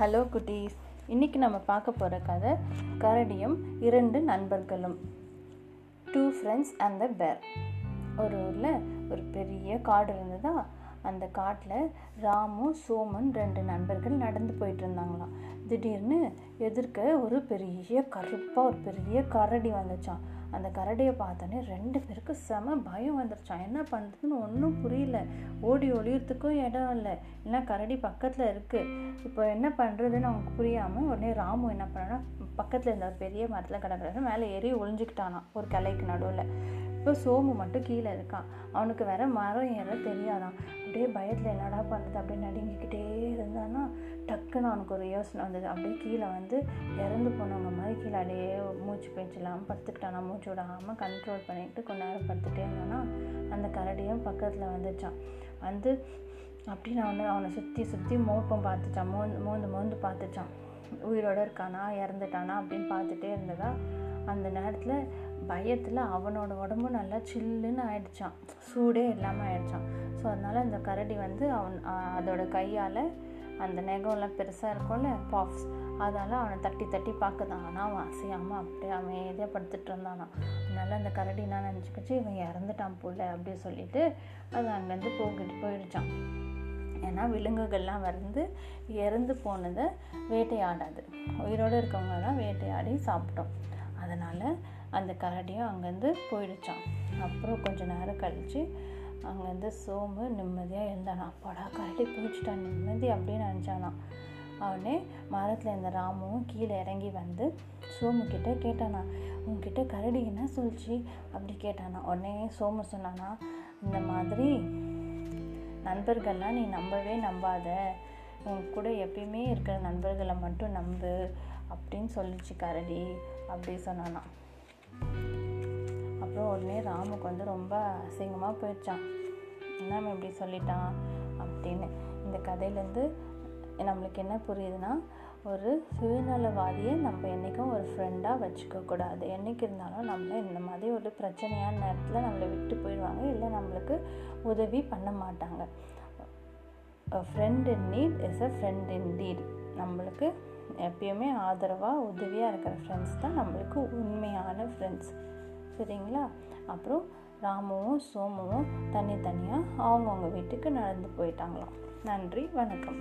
Hello குட்டீஸ் இன்றைக்கி நம்ம பார்க்க போகிற கதை கரடியும் இரண்டு நண்பர்களும். டூ ஃப்ரெண்ட்ஸ் அண்ட் த பேர் ஒரு ஊரில் ஒரு பெரிய காடு இருந்ததா? அந்த காட்டில் ராமு சோமன் ரெண்டு நண்பர்கள் நடந்து போயிட்டு இருந்தாங்களாம் திடீர்னு எதிர்க்க ஒரு பெரிய கருப்பாக ஒரு பெரிய கரடி வந்துச்சான் அந்த கரடியை பார்த்தோன்னே ரெண்டு பேருக்கு செம பயம் வந்துருச்சான் என்ன பண்ணுறதுன்னு ஒன்றும் புரியல. ஓடி ஒளியறதுக்கும் இடம் இல்லை. ஏன்னா கரடி பக்கத்தில் இருக்குது இப்போ என்ன பண்ணுறதுன்னு அவனுக்கு புரியாமல் உடனே ராமு என்ன பண்ணான்னா பக்கத்தில் இருந்த ஒரு பெரிய மரத்தில் கிடக்கிறது மேலே ஏறி ஒளிஞ்சுக்கிட்டானான் ஒரு கிளைக்கு நடுவில். இப்போ சோமு மட்டும் கீழே இருக்கான். அவனுக்கு வேற மரம் ஏற தெரியாதான் அப்படியே பயத்தில் என்னடா பண்ணுறது அப்படியே நடுங்கிக்கிட்டே இருந்தான்னா டக்குன்னு அவனுக்கு ஒரு யோசனை வந்தது. அப்படியே கீழே வந்து இறந்து போனவங்க மாதிரி கீழே அப்படியே மூச்சு பேச்சில்லாமல் படுத்துக்கிட்டானா மூச்சு விடாமல் கண்ட்ரோல் பண்ணிட்டு கொஞ்ச நேரம் படுத்துகிட்டே இருந்தானா அந்த கரடியும் பக்கத்தில் வந்துச்சான் வந்து அப்படின்னு அவனை அவனை சுற்றி சுற்றி மோப்பம் பார்த்துச்சான் மோந்து மோந்து மோந்து பார்த்துச்சான் உயிரோடு இருக்கானா இறந்துட்டானா அப்படின்னு பார்த்துட்டே இருந்ததா அந்த நேரத்தில் பயத்தில் அவனோட உடம்பு நல்லா சில்லுன்னு ஆயிடுச்சான் சூடே இல்லாமல் ஆயிடுச்சான் ஸோ அதனால் அந்த கரடி வந்து அவன் அதோட கையால் அந்த நெகம்லாம் பெருசாக இருக்கும்ல பாஃப்ஸ் அதால் அவனை தட்டி தட்டி பார்க்குதான். ஆனால் அவன் அசையாமல் அப்படியே அமைதியாக படுத்துட்டு இருந்தானா. அதனால் அந்த கரடி என்ன நினச்சிக்கிச்சு இவன் இறந்துட்டான் போல அப்படி சொல்லிட்டு அது அங்கேருந்து போகிட்டு போயிடுச்சான் ஏன்னா விலங்குகள்லாம் வந்து இறந்து போனதை வேட்டையாடாது. உயிரோடு இருக்கவங்க தான் வேட்டையாடி சாப்பிட்டோம். அதனால் அந்த கரடியும் அங்கேருந்து போயிடுச்சான் அப்புறம் கொஞ்சம் நேரம் கழித்து அங்கேருந்து சோமு நிம்மதியாக இருந்தானா அப்பாடா கரடி போயிடுச்சிட்டான் நிம்மதி அப்படின்னு நினச்சானா அவனே மரத்தில் இருந்த ராமுவும் கீழே இறங்கி வந்து சோமு கிட்டே கேட்டானா உங்ககிட்ட கரடி என்ன சொல்லிச்சு? அப்படி கேட்டானா உடனே சோமு சொன்னானா இந்த மாதிரி நண்பர்கள்லாம் நீ நம்பவே நம்பாத. உன் கூட எப்பயுமே இருக்கிற நண்பர்களை மட்டும் நம்பு அப்படின்னு சொல்லிச்சு கரடி. அப்படி சொன்னானா. அப்புறம் உடனே ராமுக்கு வந்து ரொம்ப அசிங்கமாக போயிடுச்சான் என்ன இப்படி சொல்லிட்டான் அப்படின்னு. இந்த கதையிலேருந்து நம்மளுக்கு என்ன புரியுதுன்னா ஒரு சுயநலவாதியை நம்ம என்றைக்கும் ஒரு ஃப்ரெண்டாக வச்சுக்கக்கூடாது என்றைக்கு இருந்தாலும் நம்மளை இந்த மாதிரி ஒரு பிரச்சனையான நேரத்தில் நம்மளை விட்டு போயிடுவாங்க. இல்லை நம்மளுக்கு உதவி பண்ண மாட்டாங்க. Friend in need is a friend in deed நம்மளுக்கு எப்பயுமே ஆதரவாக உதவியாக இருக்கிற ஃப்ரெண்ட்ஸ் தான் நம்மளுக்கு உண்மையான ஃப்ரெண்ட்ஸ் சரிங்களா? அப்புறம் ராமுவும் சோமுவும் தனித்தனியாக அவங்கவுங்க வீட்டுக்கு நடந்து போயிட்டாங்களாம். நன்றி வணக்கம்.